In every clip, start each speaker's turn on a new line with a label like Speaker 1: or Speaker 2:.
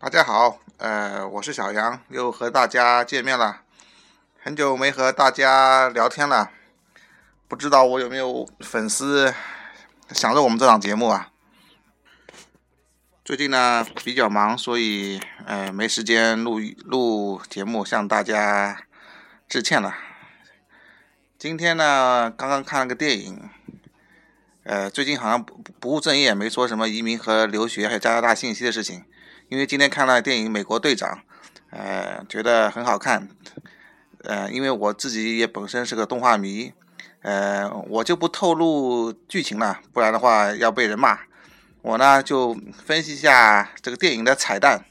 Speaker 1: 大家好，呃，我是小杨，又和大家见面了，很久没和大家聊天了，不知道我有没有粉丝想着我们这档节目啊？最近呢比较忙，所以呃没时间录录节目，向大家致歉了。今天呢刚刚看了个电影，呃，最近好像不不务正业，没说什么移民和留学还有加拿大信息的事情。因为今天看了电影《美国队长》，呃，觉得很好看，呃，因为我自己也本身是个动画迷，呃，我就不透露剧情了，不然的话要被人骂。我呢就分析一下这个电影的彩蛋，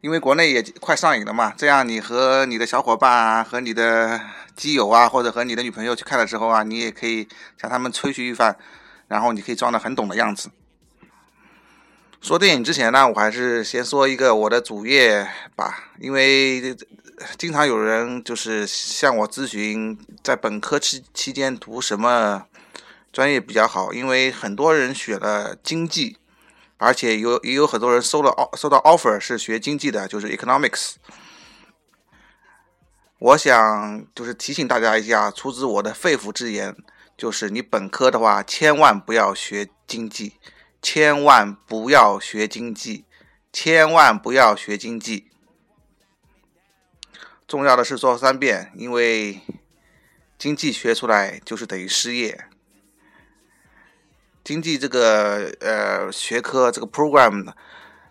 Speaker 1: 因为国内也快上映了嘛，这样你和你的小伙伴啊、和你的基友啊，或者和你的女朋友去看的时候啊，你也可以向他们吹嘘一番，然后你可以装的很懂的样子。说电影之前呢，我还是先说一个我的主业吧，因为经常有人就是向我咨询，在本科期期间读什么专业比较好，因为很多人选了经济，而且有也有很多人收了收到 offer 是学经济的，就是 economics。我想就是提醒大家一下，出自我的肺腑之言，就是你本科的话，千万不要学经济。千万不要学经济，千万不要学经济。重要的是说三遍，因为经济学出来就是等于失业。经济这个呃学科这个 program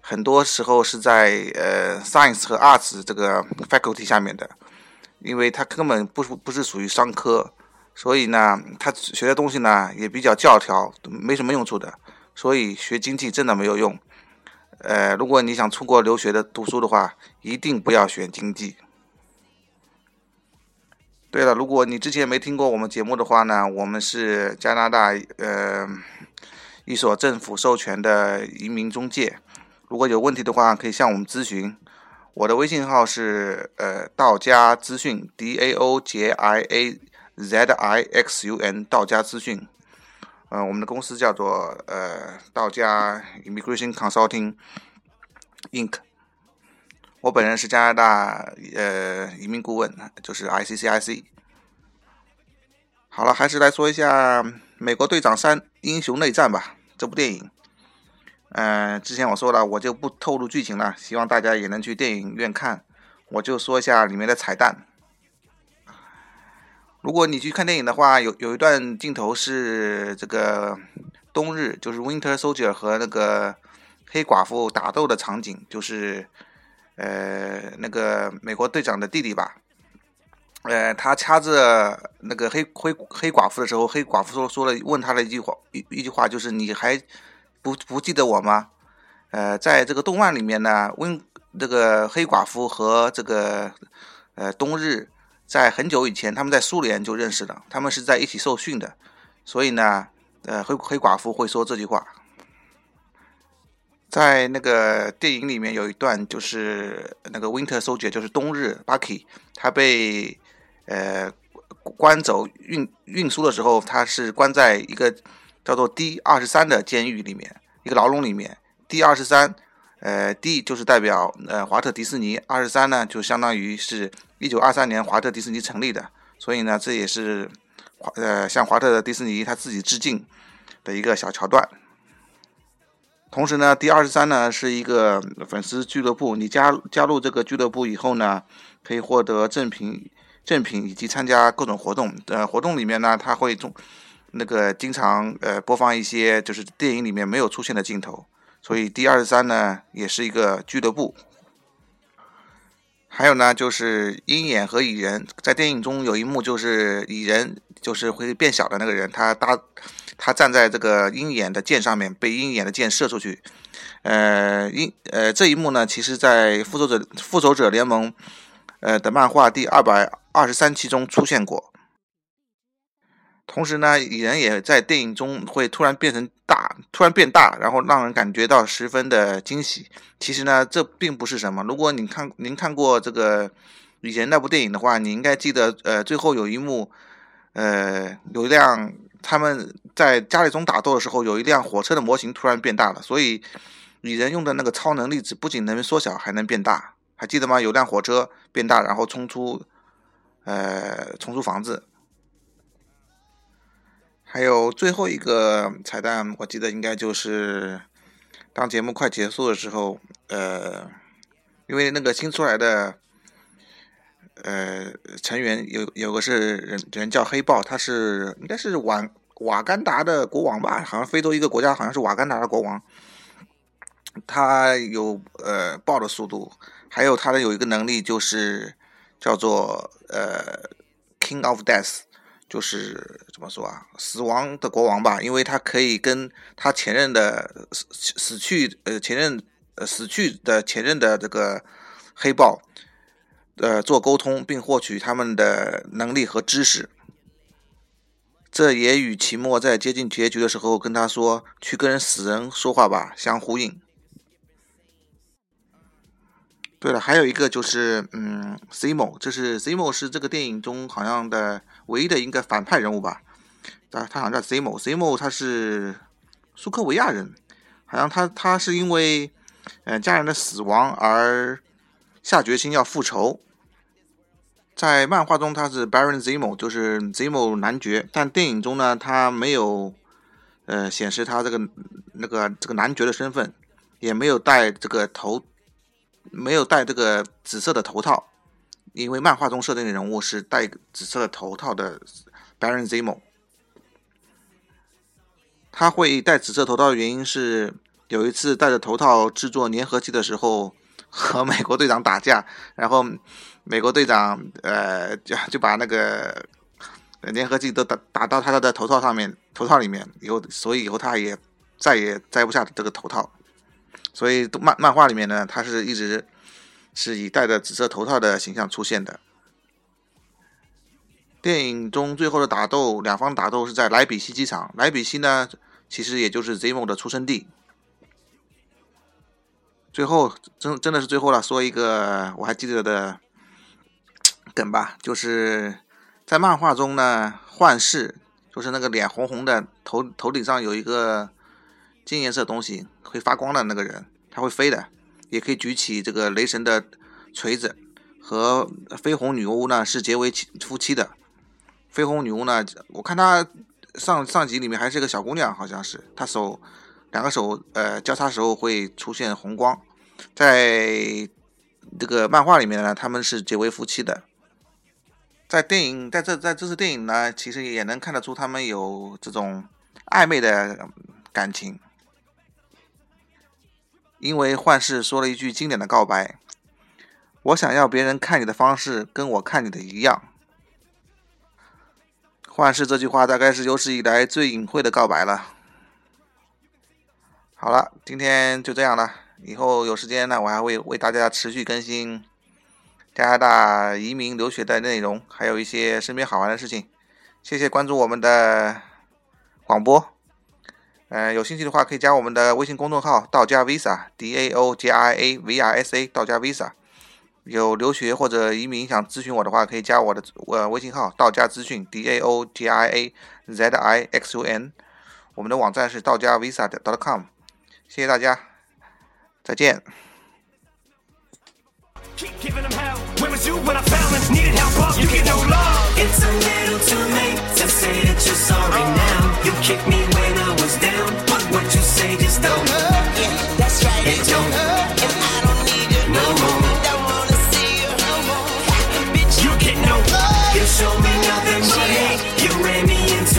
Speaker 1: 很多时候是在呃 science 和 arts 这个 faculty 下面的，因为它根本不不是属于商科，所以呢，他学的东西呢也比较教条，没什么用处的。所以学经济真的没有用，呃，如果你想出国留学的读书的话，一定不要选经济。对了，如果你之前没听过我们节目的话呢，我们是加拿大呃一所政府授权的移民中介，如果有问题的话，可以向我们咨询。我的微信号是呃道家资讯 D A O J I A Z I X U N 道家资讯。嗯，我们的公司叫做呃道家 Immigration Consulting Inc。我本人是加拿大呃移民顾问，就是 ICCIC。好了，还是来说一下《美国队长三：英雄内战》吧。这部电影，嗯，之前我说了，我就不透露剧情了，希望大家也能去电影院看。我就说一下里面的彩蛋。如果你去看电影的话，有有一段镜头是这个冬日，就是 Winter Soldier 和那个黑寡妇打斗的场景，就是呃那个美国队长的弟弟吧，呃他掐着那个黑黑黑寡妇的时候，黑寡妇说说了问他的一句话一一句话就是你还不不记得我吗？呃，在这个动漫里面呢，温这个黑寡妇和这个呃冬日。在很久以前，他们在苏联就认识了，他们是在一起受训的，所以呢，呃，黑黑寡妇会说这句话。在那个电影里面有一段，就是那个 Winter Soldier，就是冬日 Bucky，他被呃关走运运输的时候，他是关在一个叫做 D 二十三的监狱里面，一个牢笼里面。D 二十三，呃，D 就是代表呃华特迪士尼，二十三呢就相当于是。一九二三年，华特迪士尼成立的，所以呢，这也是华呃向华特迪士尼他自己致敬的一个小桥段。同时呢，第二十三呢是一个粉丝俱乐部，你加加入这个俱乐部以后呢，可以获得赠品赠品以及参加各种活动。呃，活动里面呢，他会中那个经常呃播放一些就是电影里面没有出现的镜头，所以第二十三呢也是一个俱乐部。还有呢，就是鹰眼和蚁人，在电影中有一幕，就是蚁人就是会变小的那个人，他搭他站在这个鹰眼的剑上面，被鹰眼的剑射出去。呃，鹰呃这一幕呢，其实在复仇者复仇者联盟呃的漫画第二百二十三期中出现过。同时呢，蚁人也在电影中会突然变成大，突然变大，然后让人感觉到十分的惊喜。其实呢，这并不是什么。如果你看您看过这个以前那部电影的话，你应该记得，呃，最后有一幕，呃，有一辆他们在家里中打斗的时候，有一辆火车的模型突然变大了。所以蚁人用的那个超能粒子不仅能缩小，还能变大，还记得吗？有辆火车变大，然后冲出，呃，冲出房子。还有最后一个彩蛋，我记得应该就是当节目快结束的时候，呃，因为那个新出来的呃成员有有个是人人叫黑豹，他是应该是瓦瓦干达的国王吧？好像非洲一个国家好像是瓦干达的国王，他有呃豹的速度，还有他的有一个能力就是叫做呃 King of Death。就是怎么说啊，死亡的国王吧，因为他可以跟他前任的死死去呃前任呃死去的前任的这个黑豹呃做沟通，并获取他们的能力和知识。这也与齐墨在接近结局的时候跟他说去跟死人说话吧相呼应。对了，还有一个就是，嗯，Zemo，这是 Zemo 是这个电影中好像的唯一的一个反派人物吧？啊，他好像叫 Zemo，Zemo 他是苏克维亚人，好像他他是因为，嗯，家人的死亡而下决心要复仇。在漫画中他是 Baron Zemo，就是 Zemo 男爵，但电影中呢，他没有，呃，显示他这个那个这个男爵的身份，也没有戴这个头。没有戴这个紫色的头套，因为漫画中设定的人物是戴紫色头套的 Baron Zemo。他会戴紫色头套的原因是，有一次戴着头套制作粘合剂的时候，和美国队长打架，然后美国队长呃就就把那个粘合剂都打打到他的头套上面，头套里面，以后所以以后他也再也摘不下这个头套。所以漫漫画里面呢，他是一直是以戴着紫色头套的形象出现的。电影中最后的打斗，两方打斗是在莱比锡机场。莱比锡呢，其实也就是 Zemo 的出生地。最后，真真的是最后了，说一个我还记得的梗吧，就是在漫画中呢，幻视就是那个脸红红的，头头顶上有一个。金颜色东西会发光的那个人，他会飞的，也可以举起这个雷神的锤子。和绯红女巫呢是结为夫妻的。绯红女巫呢，我看她上上集里面还是个小姑娘，好像是她手两个手呃交叉时候会出现红光。在这个漫画里面呢，他们是结为夫妻的。在电影在这在这次电影呢，其实也能看得出他们有这种暧昧的感情。因为幻视说了一句经典的告白：“我想要别人看你的方式跟我看你的一样。”幻视这句话大概是有史以来最隐晦的告白了。好了，今天就这样了。以后有时间呢，我还会为大家持续更新加拿大移民留学的内容，还有一些身边好玩的事情。谢谢关注我们的广播。呃，有兴趣的话可以加我们的微信公众号“道家 visa”，D A O J I A V I S A，道家 Visa。有留学或者移民想咨询我的话，可以加我的呃微信号“道家资讯 ”，D A O J I A Z I X U N。我们的网站是道家 Visa 的 .com。谢谢大家，再见。kick me don't hurt.